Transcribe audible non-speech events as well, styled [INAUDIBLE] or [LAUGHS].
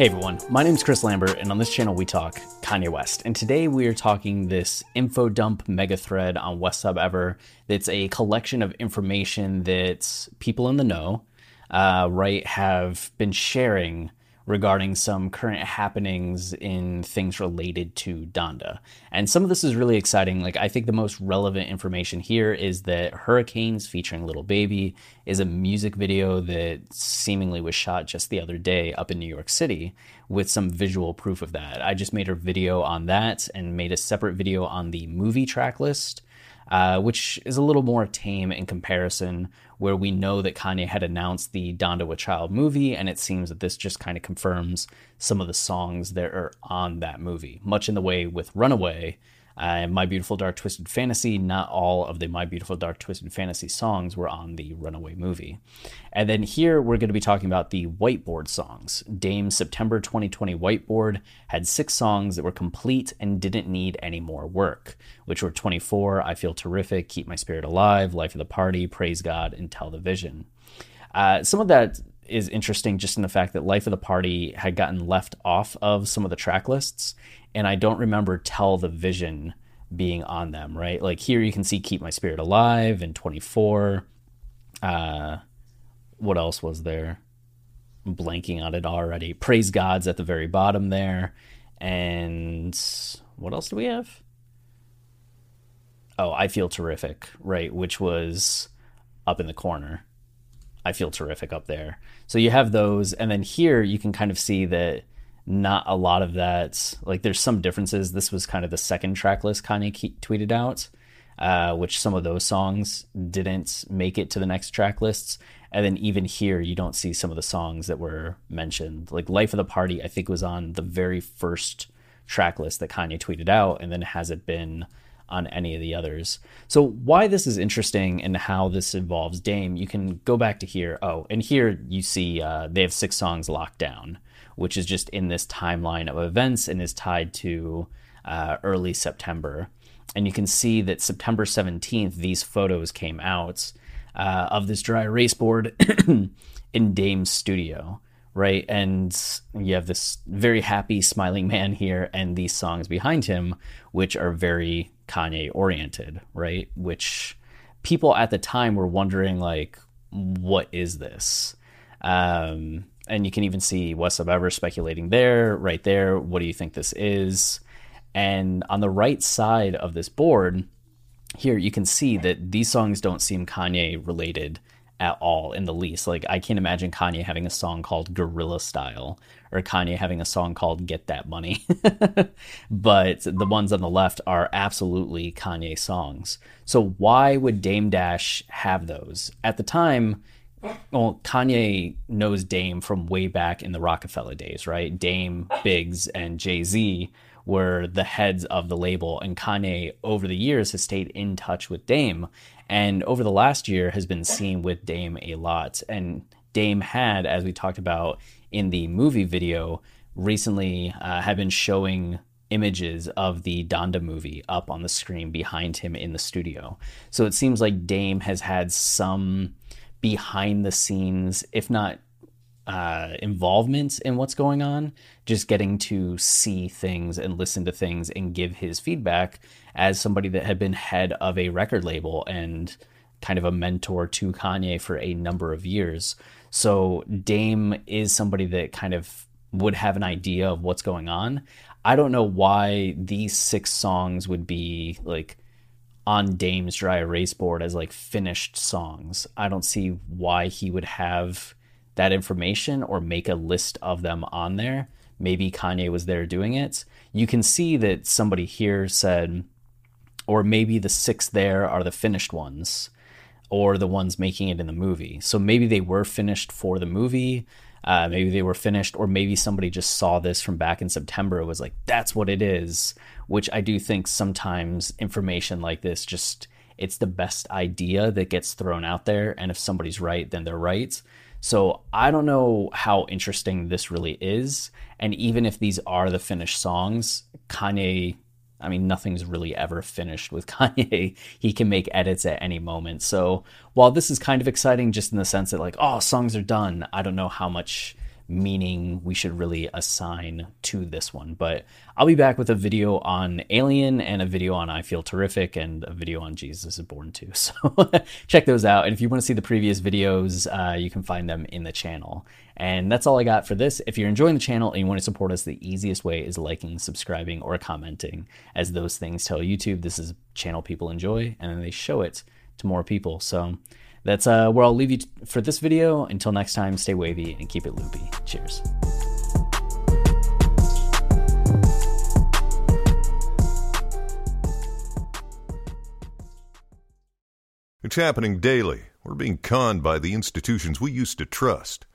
Hey everyone, my name is Chris Lambert, and on this channel we talk Kanye West. And today we are talking this info dump mega thread on West Sub Ever. That's a collection of information that people in the know, uh, right, have been sharing regarding some current happenings in things related to Donda. And some of this is really exciting. Like, I think the most relevant information here is that Hurricanes featuring Lil Baby is a music video that seemingly was shot just the other day up in New York City with some visual proof of that. I just made a video on that and made a separate video on the movie track list uh, which is a little more tame in comparison, where we know that Kanye had announced the Donda with Child movie, and it seems that this just kind of confirms some of the songs that are on that movie, much in the way with Runaway uh, My Beautiful Dark Twisted Fantasy, not all of the My Beautiful Dark Twisted Fantasy songs were on the Runaway movie. And then here we're going to be talking about the whiteboard songs. Dame's September 2020 whiteboard had six songs that were complete and didn't need any more work, which were 24, I Feel Terrific, Keep My Spirit Alive, Life of the Party, Praise God, and Tell the Vision. Uh, some of that is interesting just in the fact that Life of the Party had gotten left off of some of the track lists, and I don't remember Tell the Vision being on them, right? Like here you can see Keep My Spirit Alive and 24. Uh, what else was there? I'm blanking on it already. Praise God's at the very bottom there. And what else do we have? Oh, I Feel Terrific, right? Which was up in the corner. I feel terrific up there. So you have those, and then here you can kind of see that not a lot of that. Like there's some differences. This was kind of the second track list Kanye tweeted out, uh, which some of those songs didn't make it to the next track lists. And then even here, you don't see some of the songs that were mentioned. Like Life of the Party, I think was on the very first track list that Kanye tweeted out, and then hasn't been on any of the others. So why this is interesting and how this involves Dame, you can go back to here. Oh, and here you see uh, they have six songs locked down, which is just in this timeline of events and is tied to uh, early September. And you can see that September 17th, these photos came out uh, of this dry erase board [CLEARS THROAT] in Dame's studio right? And you have this very happy, smiling man here, and these songs behind him, which are very Kanye oriented, right? Which people at the time were wondering, like, what is this? Um, and you can even see Sub Ever speculating there, right there. What do you think this is? And on the right side of this board, here you can see that these songs don't seem Kanye related at all in the least. Like I can't imagine Kanye having a song called Guerrilla Style or Kanye having a song called Get That Money. [LAUGHS] but the ones on the left are absolutely Kanye songs. So why would Dame Dash have those? At the time, well, Kanye knows Dame from way back in the Roc-A-Fella days, right? Dame, Biggs, and Jay Z were the heads of the label, and Kanye over the years has stayed in touch with Dame and over the last year has been seen with Dame a lot. And Dame had, as we talked about in the movie video, recently uh, have been showing images of the Donda movie up on the screen behind him in the studio. So it seems like Dame has had some behind the scenes, if not uh, involvement in what's going on, just getting to see things and listen to things and give his feedback as somebody that had been head of a record label and kind of a mentor to Kanye for a number of years. So Dame is somebody that kind of would have an idea of what's going on. I don't know why these six songs would be like on Dame's dry erase board as like finished songs. I don't see why he would have that information or make a list of them on there. Maybe Kanye was there doing it. You can see that somebody here said, or maybe the six there are the finished ones or the ones making it in the movie. So maybe they were finished for the movie. Uh, maybe they were finished, or maybe somebody just saw this from back in September. It was like, that's what it is. Which I do think sometimes information like this just it's the best idea that gets thrown out there. And if somebody's right, then they're right. So I don't know how interesting this really is. And even if these are the finished songs, Kanye I mean, nothing's really ever finished with [LAUGHS] Kanye. he can make edits at any moment. So while this is kind of exciting, just in the sense that, like, oh, songs are done, I don't know how much meaning we should really assign to this one. But I'll be back with a video on Alien and a video on I Feel Terrific and a video on Jesus is Born too. [LAUGHS] So check those out. And if you want to see the previous videos, uh, you can find them in the channel. And that's all I got for this. If you're enjoying the channel and you want to support us, the easiest way is liking, subscribing, or commenting, as those things tell YouTube this is a channel people enjoy, and then they show it to more people. So that's uh, where I'll leave you t- for this video. Until next time, stay wavy and keep it loopy. Cheers. It's happening daily. We're being conned by the institutions we used to trust.